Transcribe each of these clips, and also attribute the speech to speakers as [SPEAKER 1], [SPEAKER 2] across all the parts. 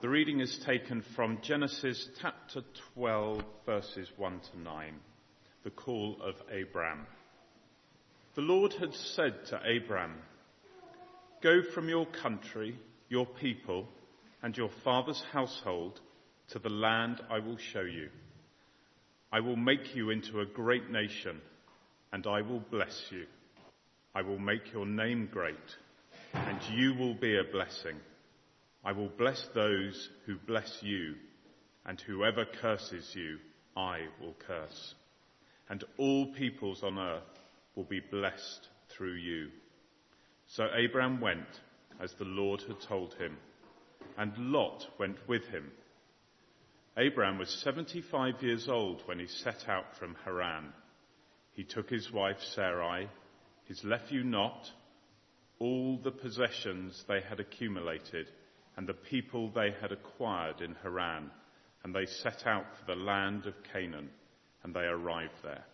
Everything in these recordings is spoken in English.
[SPEAKER 1] The reading is taken from Genesis chapter 12, verses 1 to 9, the call of Abram. The Lord had said to Abram, Go from your country, your people, and your father's household to the land I will show you. I will make you into a great nation, and I will bless you. I will make your name great, and you will be a blessing. I will bless those who bless you, and whoever curses you, I will curse. And all peoples on earth will be blessed through you. So Abram went as the Lord had told him, and Lot went with him. Abram was 75 years old when he set out from Haran. He took his wife Sarai, his nephew Lot, all the possessions they had accumulated, and the people they had acquired in Haran, and they set out for the land of Canaan, and they arrived there.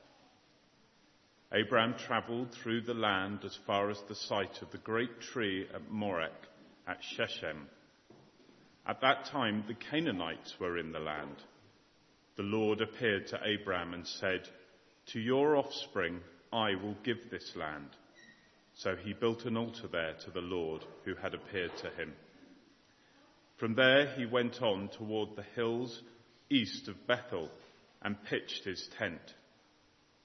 [SPEAKER 1] Abram travelled through the land as far as the site of the great tree at Moreh at Shechem. At that time, the Canaanites were in the land. The Lord appeared to Abram and said, To your offspring I will give this land. So he built an altar there to the Lord who had appeared to him. From there he went on toward the hills east of Bethel and pitched his tent,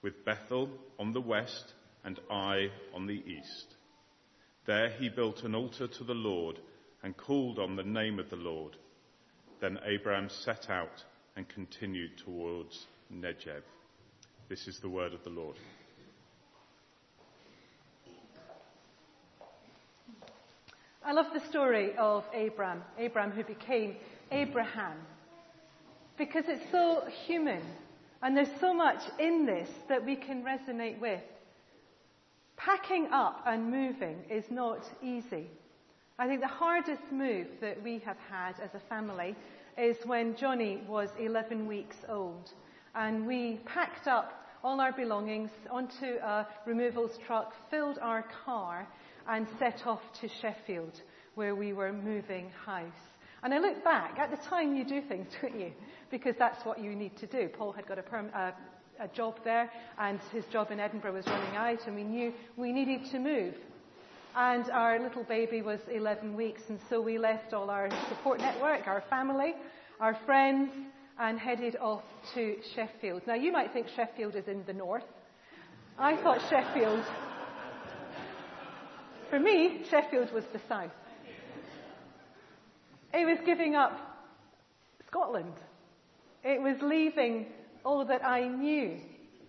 [SPEAKER 1] with Bethel on the west and Ai on the east. There he built an altar to the Lord and called on the name of the Lord. Then Abraham set out and continued towards Negev. This is the word of the Lord.
[SPEAKER 2] I love the story of Abram, Abram who became Abraham, because it's so human and there's so much in this that we can resonate with. Packing up and moving is not easy. I think the hardest move that we have had as a family is when Johnny was 11 weeks old and we packed up all our belongings onto a removals truck, filled our car and set off to Sheffield, where we were moving house. And I look back, at the time you do things, don't you? Because that's what you need to do. Paul had got a, perm, a, a job there, and his job in Edinburgh was running out, and we knew we needed to move. And our little baby was 11 weeks, and so we left all our support network, our family, our friends, and headed off to Sheffield. Now, you might think Sheffield is in the north. I thought Sheffield for me, Sheffield was the south. It was giving up Scotland. It was leaving all that I knew.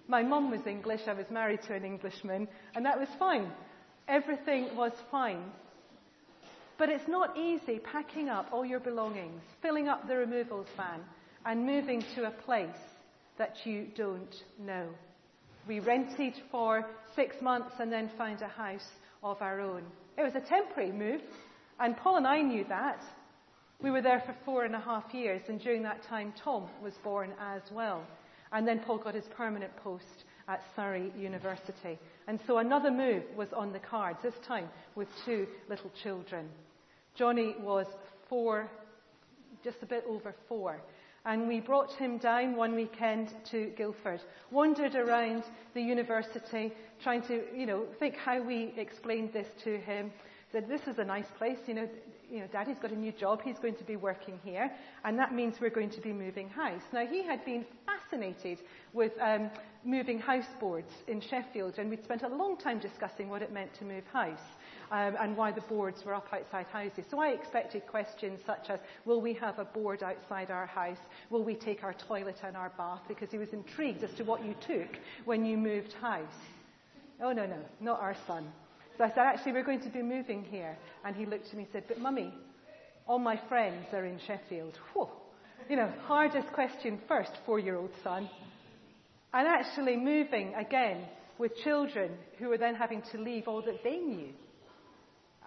[SPEAKER 2] My mum was English, I was married to an Englishman, and that was fine. Everything was fine. But it's not easy packing up all your belongings, filling up the removals van, and moving to a place that you don't know. We rented for six months and then found a house of our own. It was a temporary move, and Paul and I knew that. We were there for four and a half years, and during that time, Tom was born as well. And then Paul got his permanent post at Surrey University. And so another move was on the cards, this time with two little children. Johnny was four, just a bit over four. And we brought him down one weekend to Guildford, wandered around the university, trying to, you know, think how we explained this to him. Said, this is a nice place, you know, you know, Daddy's got a new job, he's going to be working here, and that means we're going to be moving house. Now, he had been fascinated with um, moving house boards in Sheffield, and we'd spent a long time discussing what it meant to move house um, and why the boards were up outside houses. So I expected questions such as, will we have a board outside our house? Will we take our toilet and our bath? Because he was intrigued as to what you took when you moved house. Oh, no, no, not our son. So I said, actually, we're going to be moving here. And he looked at me and said, but mummy, all my friends are in Sheffield. Whew. You know, hardest question first, four-year-old son. And actually moving again with children who were then having to leave all that they knew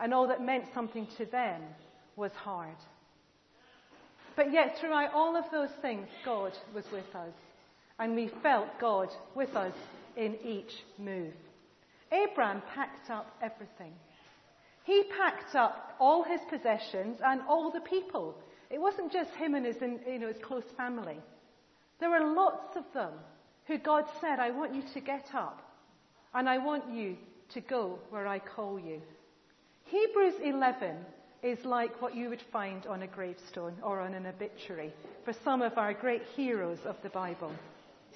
[SPEAKER 2] and all that meant something to them was hard. But yet, throughout all of those things, God was with us. And we felt God with us in each move. Abram packed up everything. He packed up all his possessions and all the people it wasn't just him and his, you know, his close family. There were lots of them who God said, I want you to get up and I want you to go where I call you. Hebrews 11 is like what you would find on a gravestone or on an obituary for some of our great heroes of the Bible.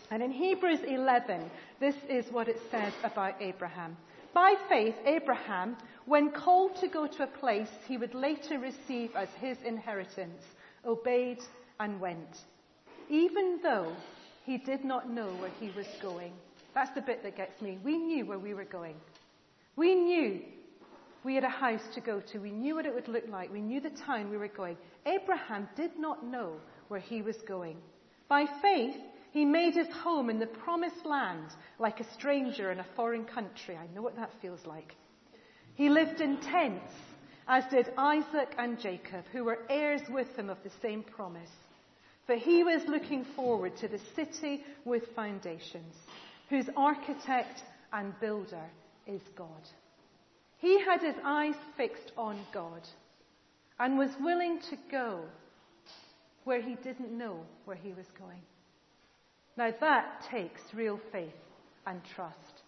[SPEAKER 2] And in Hebrews 11, this is what it says about Abraham. By faith, Abraham, when called to go to a place he would later receive as his inheritance, obeyed and went, even though he did not know where he was going. That's the bit that gets me. We knew where we were going. We knew we had a house to go to. We knew what it would look like. We knew the town we were going. Abraham did not know where he was going. By faith, he made his home in the promised land like a stranger in a foreign country. I know what that feels like. He lived in tents, as did Isaac and Jacob, who were heirs with him of the same promise. For he was looking forward to the city with foundations, whose architect and builder is God. He had his eyes fixed on God and was willing to go where he didn't know where he was going. Now that takes real faith and trust.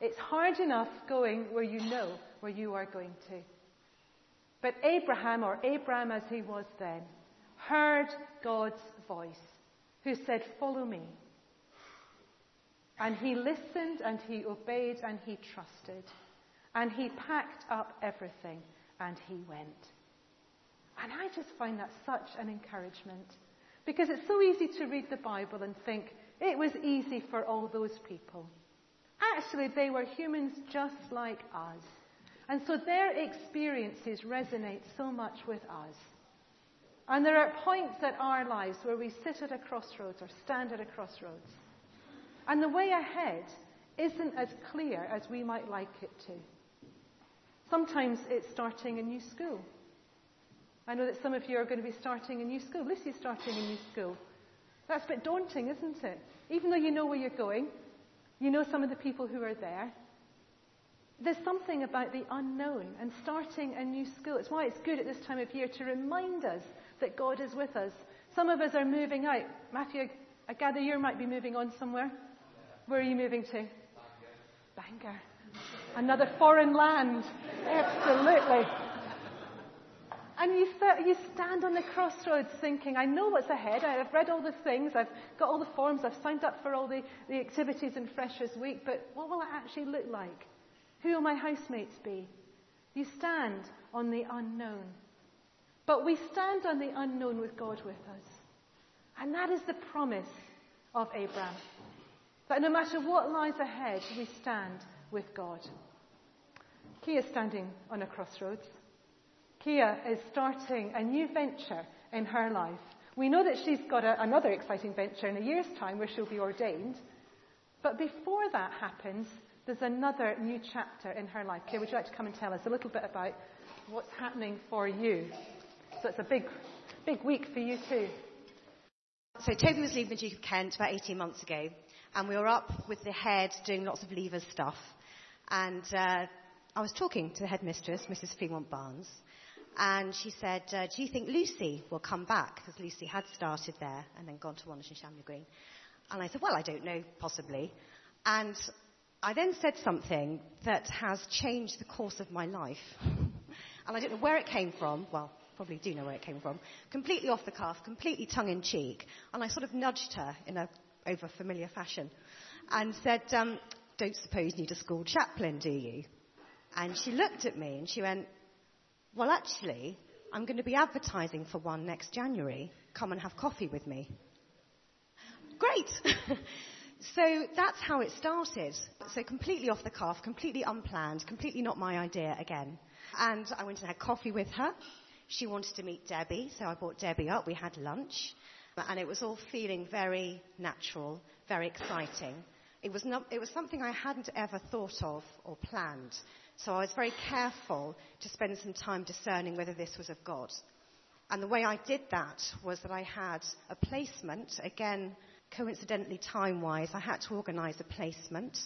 [SPEAKER 2] It's hard enough going where you know where you are going to. But Abraham, or Abram as he was then, heard God's voice, who said, Follow me. And he listened and he obeyed and he trusted. And he packed up everything and he went. And I just find that such an encouragement. Because it's so easy to read the Bible and think it was easy for all those people. Actually, they were humans just like us. And so their experiences resonate so much with us. And there are points in our lives where we sit at a crossroads or stand at a crossroads. And the way ahead isn't as clear as we might like it to. Sometimes it's starting a new school. I know that some of you are going to be starting a new school. Lucy's starting a new school. That's a bit daunting, isn't it? Even though you know where you're going, you know some of the people who are there. There's something about the unknown and starting a new school. It's why it's good at this time of year to remind us that God is with us. Some of us are moving out. Matthew, I gather you might be moving on somewhere. Where are you moving to? Bangor. Bangor. Another foreign land. Absolutely. And you, st- you stand on the crossroads thinking, I know what's ahead. I've read all the things. I've got all the forms. I've signed up for all the, the activities in Freshers Week. But what will it actually look like? Who will my housemates be? You stand on the unknown. But we stand on the unknown with God with us. And that is the promise of Abraham. That no matter what lies ahead, we stand with God. Kia is standing on a crossroads. Kia is starting a new venture in her life. We know that she's got a, another exciting venture in a year's time where she'll be ordained. But before that happens, there's another new chapter in her life. Kia, would you like to come and tell us a little bit about what's happening for you? So it's a big, big week for you too.
[SPEAKER 3] So Toby was leaving the Duke of Kent about 18 months ago, and we were up with the head doing lots of leavers stuff. And uh, I was talking to the headmistress, Mrs. Fremont Barnes, and she said, uh, Do you think Lucy will come back? Because Lucy had started there and then gone to Wonersh and Shamley Green. And I said, Well, I don't know, possibly. And I then said something that has changed the course of my life. and I don't know where it came from. Well, probably do know where it came from. Completely off the cuff, completely tongue in cheek. And I sort of nudged her in an over familiar fashion and said, um, Don't suppose you need a school chaplain, do you? And she looked at me and she went, Well, actually, I'm going to be advertising for one next January. Come and have coffee with me. Great! so that's how it started. So completely off the cuff, completely unplanned, completely not my idea again. And I went and had coffee with her. She wanted to meet Debbie, so I brought Debbie up. We had lunch. And it was all feeling very natural, very exciting. It was, not, it was something I hadn't ever thought of or planned. So I was very careful to spend some time discerning whether this was of God. And the way I did that was that I had a placement, again, coincidentally time wise, I had to organise a placement.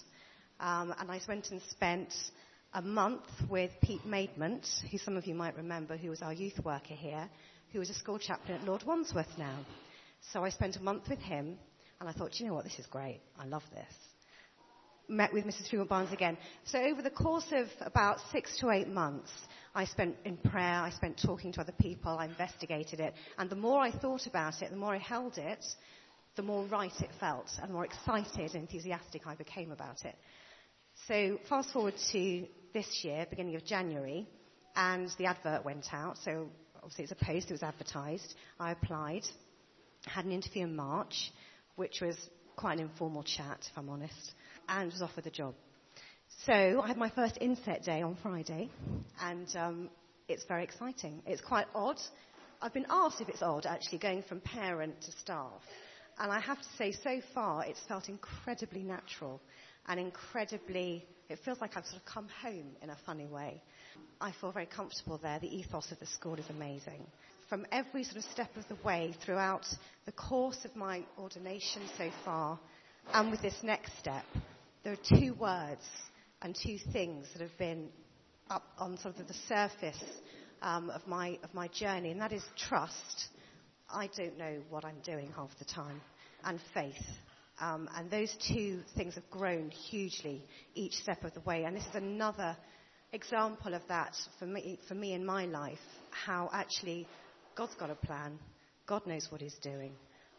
[SPEAKER 3] Um, and I went and spent a month with Pete Maidment, who some of you might remember, who was our youth worker here, who was a school chaplain at Lord Wandsworth now. So I spent a month with him, and I thought, you know what, this is great. I love this. Met with Mrs. Fremont Barnes again. So over the course of about six to eight months, I spent in prayer, I spent talking to other people, I investigated it, and the more I thought about it, the more I held it, the more right it felt, and the more excited and enthusiastic I became about it. So fast forward to this year, beginning of January, and the advert went out. So obviously it's a post, it was advertised. I applied, had an interview in March, which was quite an informal chat, if I'm honest, and was offered the job. So I had my first inset day on Friday, and um, it's very exciting. It's quite odd. I've been asked if it's odd, actually, going from parent to staff. And I have to say, so far, it's felt incredibly natural and incredibly, it feels like I've sort of come home in a funny way. I feel very comfortable there. The ethos of the school is amazing. From every sort of step of the way throughout the course of my ordination so far, and with this next step, there are two words and two things that have been up on sort of the surface um, of, my, of my journey, and that is trust. I don't know what I'm doing half the time, and faith. Um, and those two things have grown hugely each step of the way. And this is another example of that for me, for me in my life, how actually God's got a plan. God knows what He's doing.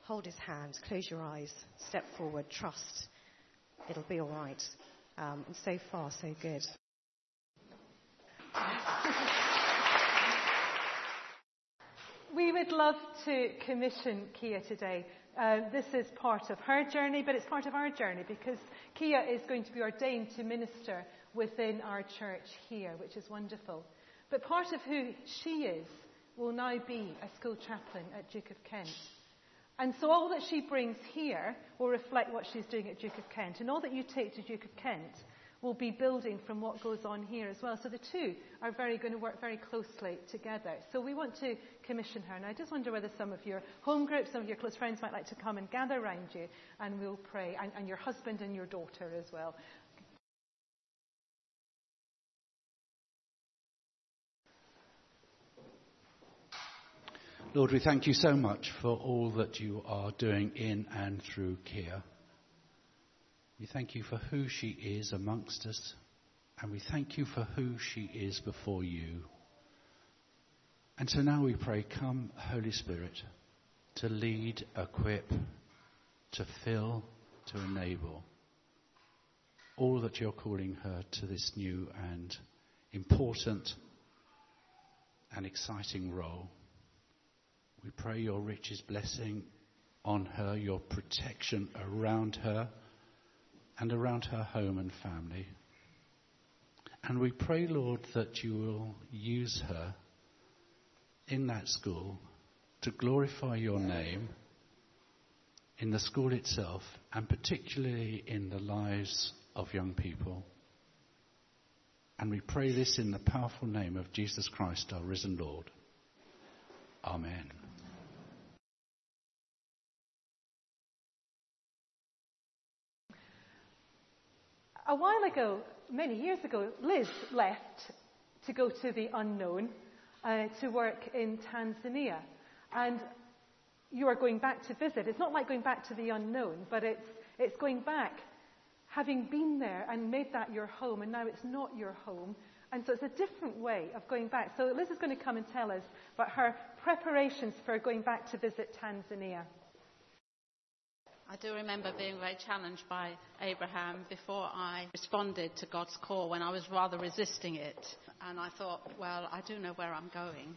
[SPEAKER 3] Hold His hand, close your eyes, step forward, trust. It'll be all right. Um, and so far, so good.
[SPEAKER 2] We would love to commission Kia today. Uh, this is part of her journey, but it's part of our journey because Kia is going to be ordained to minister within our church here, which is wonderful. But part of who she is will now be a school chaplain at Duke of Kent. And so all that she brings here will reflect what she's doing at Duke of Kent. And all that you take to Duke of Kent will be building from what goes on here as well. So the two are very going to work very closely together. So we want to commission her. And I just wonder whether some of your home groups, some of your close friends might like to come and gather around you and we'll pray. And, and your husband and your daughter as well.
[SPEAKER 4] Lord, we thank you so much for all that you are doing in and through Kia. We thank you for who she is amongst us, and we thank you for who she is before you. And so now we pray, come, Holy Spirit, to lead, equip, to fill, to enable all that you're calling her to this new and important and exciting role. We pray your richest blessing on her, your protection around her and around her home and family. And we pray, Lord, that you will use her in that school to glorify your name in the school itself and particularly in the lives of young people. And we pray this in the powerful name of Jesus Christ, our risen Lord. Amen.
[SPEAKER 2] A while ago, many years ago, Liz left to go to the unknown uh, to work in Tanzania. And you are going back to visit. It's not like going back to the unknown, but it's, it's going back having been there and made that your home, and now it's not your home. And so it's a different way of going back. So Liz is going to come and tell us about her preparations for going back to visit Tanzania.
[SPEAKER 5] I do remember being very challenged by Abraham before I responded to God's call when I was rather resisting it. And I thought, well, I do know where I'm going.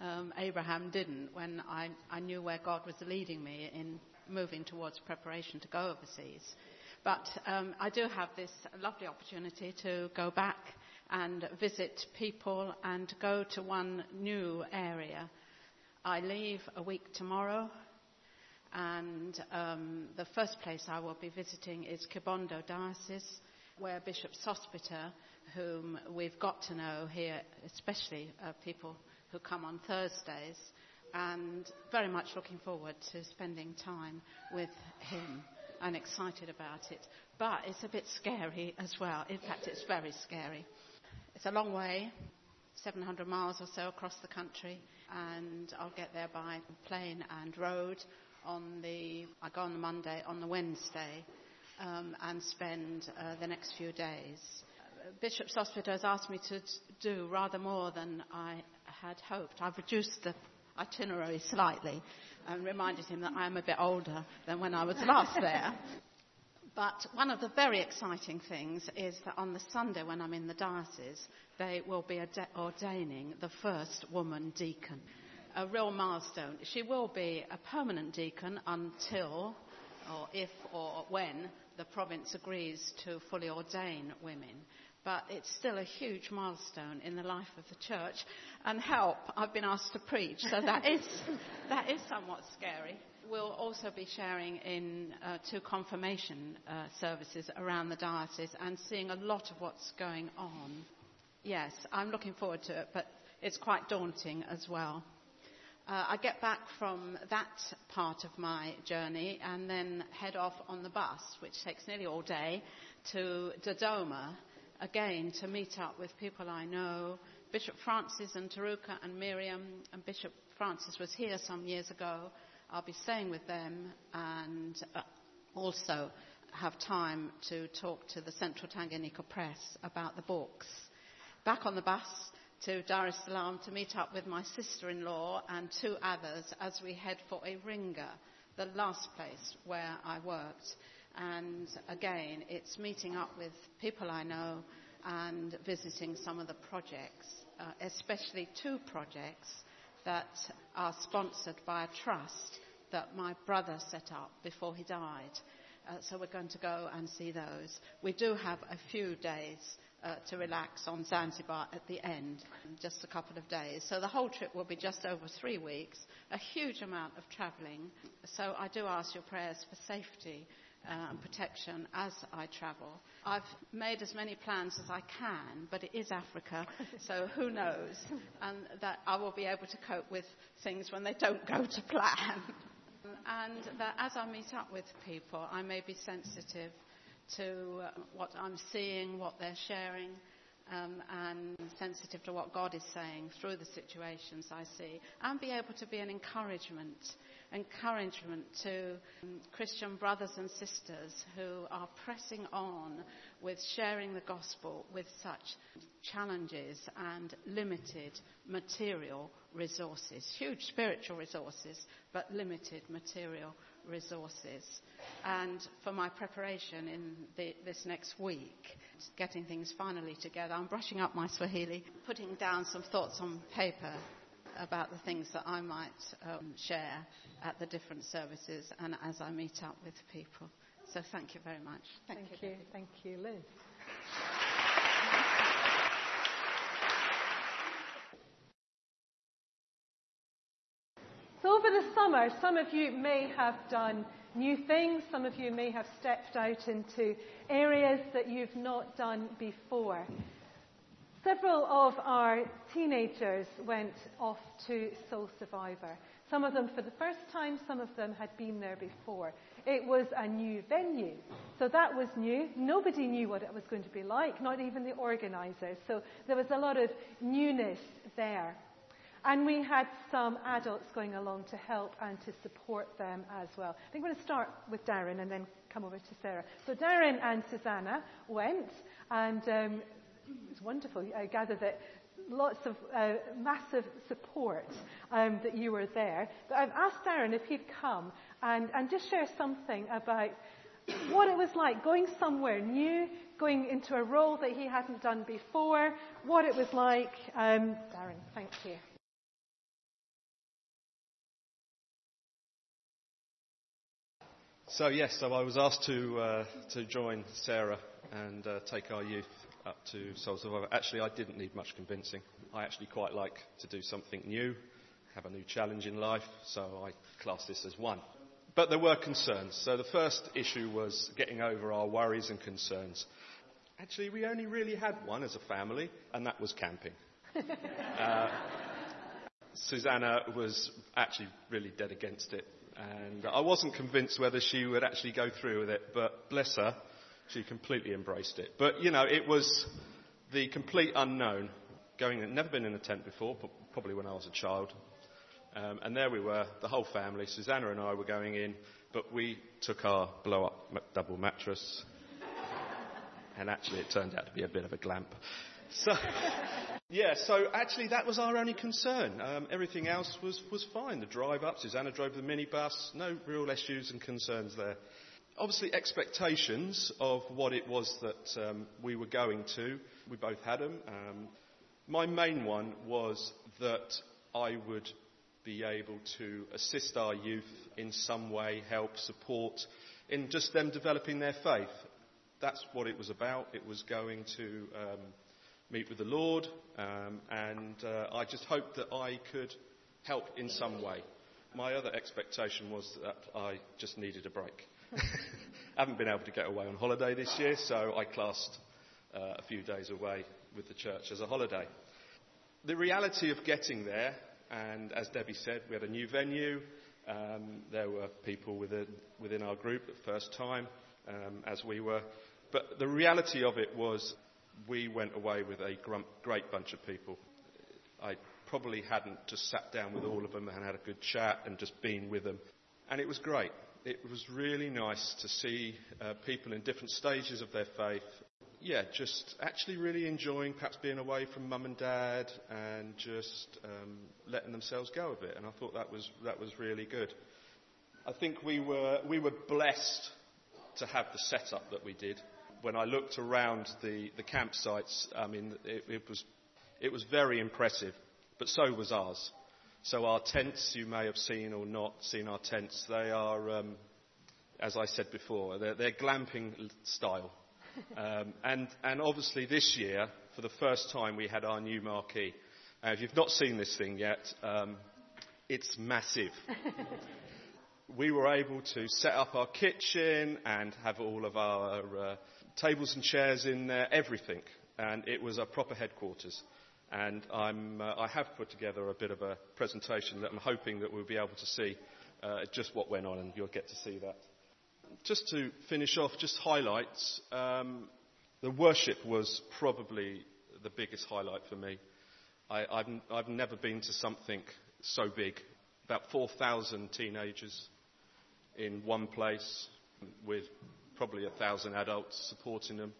[SPEAKER 5] Um, Abraham didn't when I, I knew where God was leading me in moving towards preparation to go overseas. But um, I do have this lovely opportunity to go back and visit people and go to one new area. I leave a week tomorrow and um, the first place I will be visiting is Kibondo Diocese, where Bishop Sospeter, whom we've got to know here, especially uh, people who come on Thursdays, and very much looking forward to spending time with him and excited about it. But it's a bit scary as well. In fact, it's very scary. it's a long way, 700 miles or so across the country, and I'll get there by plane and road on the, I go on the Monday, on the Wednesday, um, and spend uh, the next few days. Bishop Sospeter has asked me to do rather more than I had hoped. I've reduced the itinerary slightly and reminded him that I am a bit older than when I was last there. But one of the very exciting things is that on the Sunday when I'm in the diocese, they will be ordaining the first woman deacon. A real milestone. She will be a permanent deacon until, or if or when, the province agrees to fully ordain women. But it's still a huge milestone in the life of the church. And help, I've been asked to preach, so that is, that is somewhat scary. We'll also be sharing in uh, two confirmation uh, services around the diocese and seeing a lot of what's going on. Yes, I'm looking forward to it, but it's quite daunting as well. Uh, I get back from that part of my journey and then head off on the bus, which takes nearly all day, to Dodoma again to meet up with people I know. Bishop Francis and Taruka and Miriam, and Bishop Francis was here some years ago I'll be staying with them and uh, also have time to talk to the Central Tanganyika Press about the books. Back on the bus to Dar es Salaam to meet up with my sister-in-law and two others as we head for Iringa, the last place where I worked. And again, it's meeting up with people I know and visiting some of the projects, uh, especially two projects that are sponsored by a trust that my brother set up before he died. Uh, so we're going to go and see those. We do have a few days uh, to relax on Zanzibar at the end, just a couple of days. So the whole trip will be just over three weeks, a huge amount of travelling. So I do ask your prayers for safety uh, and protection as I travel. I've made as many plans as I can, but it is Africa, so who knows? And that I will be able to cope with things when they don't go to plan and that as I meet up with people, I may be sensitive to uh, what I'm seeing, what they're sharing, um, and sensitive to what God is saying through the situations I see, and be able to be an encouragement, encouragement to um, Christian brothers and sisters who are pressing on with sharing the gospel with such challenges and limited material resources, huge spiritual resources, but limited material resources. And for my preparation in the, this next week, getting things finally together, I'm brushing up my Swahili, putting down some thoughts on paper about the things that I might um, share at the different services and as I meet up with people. So thank you very much.
[SPEAKER 2] Thank, thank you. you. Thank you, Liz. So over the summer, some of you may have done new things. Some of you may have stepped out into areas that you've not done before. Several of our teenagers went off to Soul Survivor. Some of them for the first time, some of them had been there before. It was a new venue. So that was new. Nobody knew what it was going to be like, not even the organisers. So there was a lot of newness there. And we had some adults going along to help and to support them as well. I think we're going to start with Darren and then come over to Sarah. So Darren and Susanna went, and um, it was wonderful. I gather that lots of uh, massive support um, that you were there. But I've asked Darren if he'd come and, and just share something about what it was like going somewhere new, going into a role that he hadn't done before, what it was like. Um, Darren, thank you.
[SPEAKER 6] So yes, so I was asked to uh, to join Sarah and uh, take our youth up to Soul Survivor. Actually, I didn't need much convincing. I actually quite like to do something new, have a new challenge in life, so I class this as one. But there were concerns. So the first issue was getting over our worries and concerns. Actually, we only really had one as a family, and that was camping. uh, Susanna was actually really dead against it and I wasn't convinced whether she would actually go through with it, but bless her, she completely embraced it. But, you know, it was the complete unknown, going, never been in a tent before, probably when I was a child. Um, and there we were, the whole family. Susanna and I were going in, but we took our blow up double mattress. and actually, it turned out to be a bit of a glamp. So, yeah, so actually, that was our only concern. Um, everything else was, was fine. The drive up, Susanna drove the minibus, no real issues and concerns there. Obviously, expectations of what it was that um, we were going to, we both had them. Um, my main one was that I would be able to assist our youth in some way, help, support in just them developing their faith. That's what it was about. It was going to um, meet with the Lord, um, and uh, I just hoped that I could help in some way. My other expectation was that I just needed a break. I haven't been able to get away on holiday this year, so I classed uh, a few days away with the church as a holiday. The reality of getting there and as Debbie said, we had a new venue. Um, there were people within, within our group at first time, um, as we were. But the reality of it was we went away with a great bunch of people. I probably hadn't just sat down with all of them and had a good chat and just been with them. And it was great. It was really nice to see uh, people in different stages of their faith yeah, just actually really enjoying perhaps being away from mum and dad and just um, letting themselves go a bit. And I thought that was, that was really good. I think we were, we were blessed to have the setup that we did. When I looked around the, the campsites, I mean, it, it, was, it was very impressive, but so was ours. So our tents, you may have seen or not seen our tents, they are, um, as I said before, they're, they're glamping style. Um, and, and obviously this year, for the first time, we had our new marquee. Uh, if you've not seen this thing yet, um, it's massive. we were able to set up our kitchen and have all of our uh, tables and chairs in there, everything. And it was a proper headquarters. And uh, I have put together a bit of a presentation that I'm hoping that we'll be able to see uh, just what went on, and you'll get to see that just to finish off, just highlights. Um, the worship was probably the biggest highlight for me. I, I've, I've never been to something so big. About 4,000 teenagers in one place with probably a thousand adults supporting them.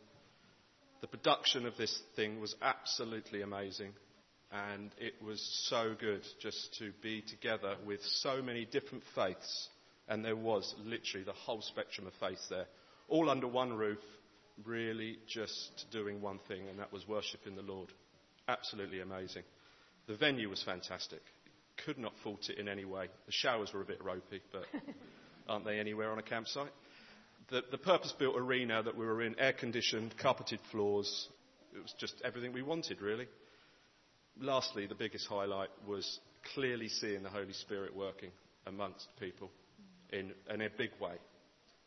[SPEAKER 6] The production of this thing was absolutely amazing, and it was so good just to be together with so many different faiths and there was literally the whole spectrum of faiths there, all under one roof, really just doing one thing, and that was worshipping the Lord. Absolutely amazing. The venue was fantastic. Could not fault it in any way. The showers were a bit ropey, but aren't they anywhere on a campsite? The, the purpose built arena that we were in, air conditioned, carpeted floors, it was just everything we wanted, really. Lastly, the biggest highlight was clearly seeing the Holy Spirit working amongst people in, in a big way.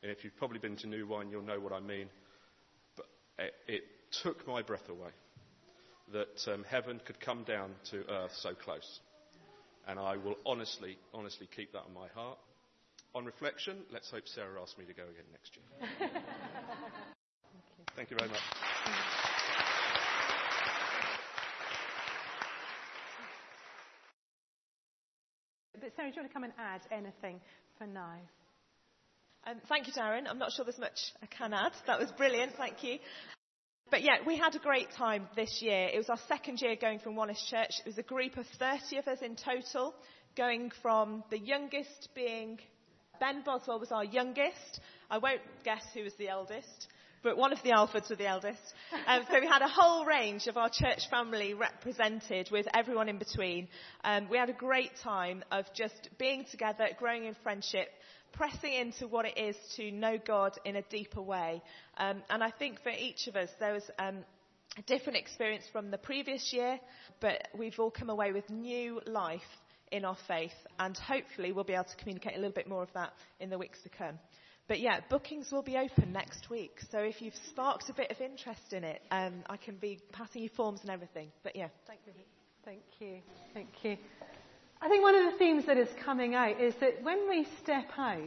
[SPEAKER 6] And if you've probably been to New Wine, you'll know what I mean. But it, it took my breath away that um, heaven could come down to earth so close. And I will honestly, honestly keep that in my heart. On reflection, let's hope Sarah asks me to go again next year. Thank, you. Thank you very much.
[SPEAKER 2] But Sarah, do you want to come and add anything for now.
[SPEAKER 7] Um, thank you, Darren. I'm not sure there's much I can add. That was brilliant. Thank you. But yeah, we had a great time this year. It was our second year going from One Church. It was a group of 30 of us in total, going from the youngest being Ben Boswell was our youngest. I won't guess who was the eldest but one of the Alfords were the eldest. Um, so we had a whole range of our church family represented with everyone in between. Um, we had a great time of just being together, growing in friendship, pressing into what it is to know God in a deeper way. Um, and I think for each of us, there was um, a different experience from the previous year, but we've all come away with new life in our faith, and hopefully we'll be able to communicate a little bit more of that in the weeks to come. But yeah, bookings will be open next week. So if you've sparked a bit of interest in it, um, I can be passing you forms and everything. But yeah, thank you.
[SPEAKER 2] Thank you. Thank you. I think one of the themes that is coming out is that when we step out,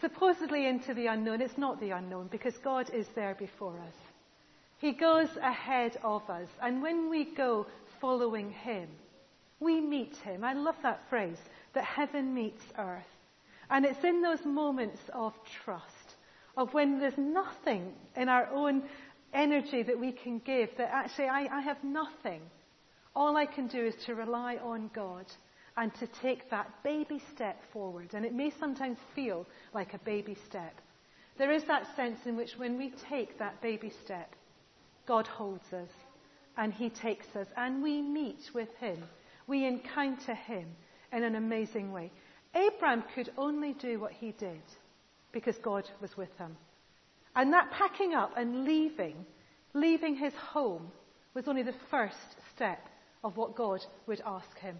[SPEAKER 2] supposedly into the unknown, it's not the unknown because God is there before us. He goes ahead of us. And when we go following Him, we meet Him. I love that phrase, that heaven meets earth. And it's in those moments of trust, of when there's nothing in our own energy that we can give, that actually I, I have nothing. All I can do is to rely on God and to take that baby step forward. And it may sometimes feel like a baby step. There is that sense in which when we take that baby step, God holds us and He takes us and we meet with Him. We encounter Him in an amazing way. Abraham could only do what he did because God was with him. And that packing up and leaving, leaving his home, was only the first step of what God would ask him.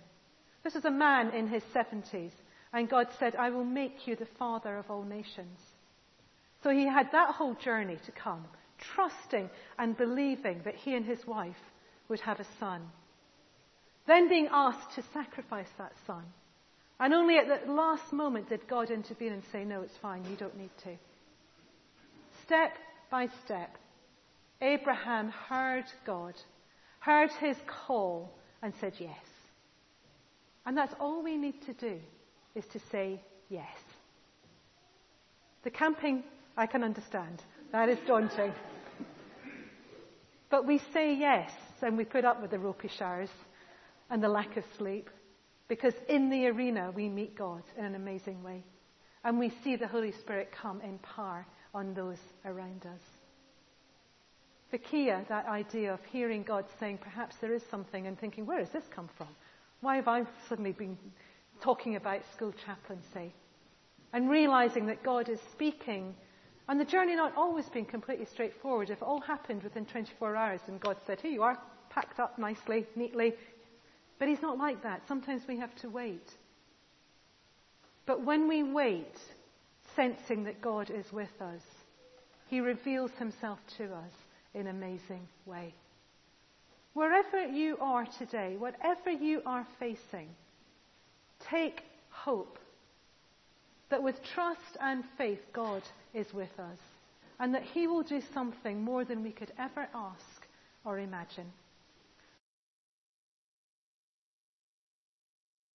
[SPEAKER 2] This is a man in his 70s, and God said, I will make you the father of all nations. So he had that whole journey to come, trusting and believing that he and his wife would have a son. Then being asked to sacrifice that son. And only at the last moment did God intervene and say, No, it's fine, you don't need to. Step by step, Abraham heard God, heard his call, and said yes. And that's all we need to do, is to say yes. The camping, I can understand. That is daunting. but we say yes, and we put up with the ropey showers and the lack of sleep. Because in the arena, we meet God in an amazing way. And we see the Holy Spirit come in power on those around us. For Kia, that idea of hearing God saying, perhaps there is something, and thinking, where has this come from? Why have I suddenly been talking about school chaplaincy? And realizing that God is speaking, and the journey not always being completely straightforward. If it all happened within 24 hours and God said, here you are, packed up nicely, neatly, but He's not like that. Sometimes we have to wait. But when we wait, sensing that God is with us, He reveals Himself to us in amazing way. Wherever you are today, whatever you are facing, take hope that with trust and faith, God is with us and that He will do something more than we could ever ask or imagine.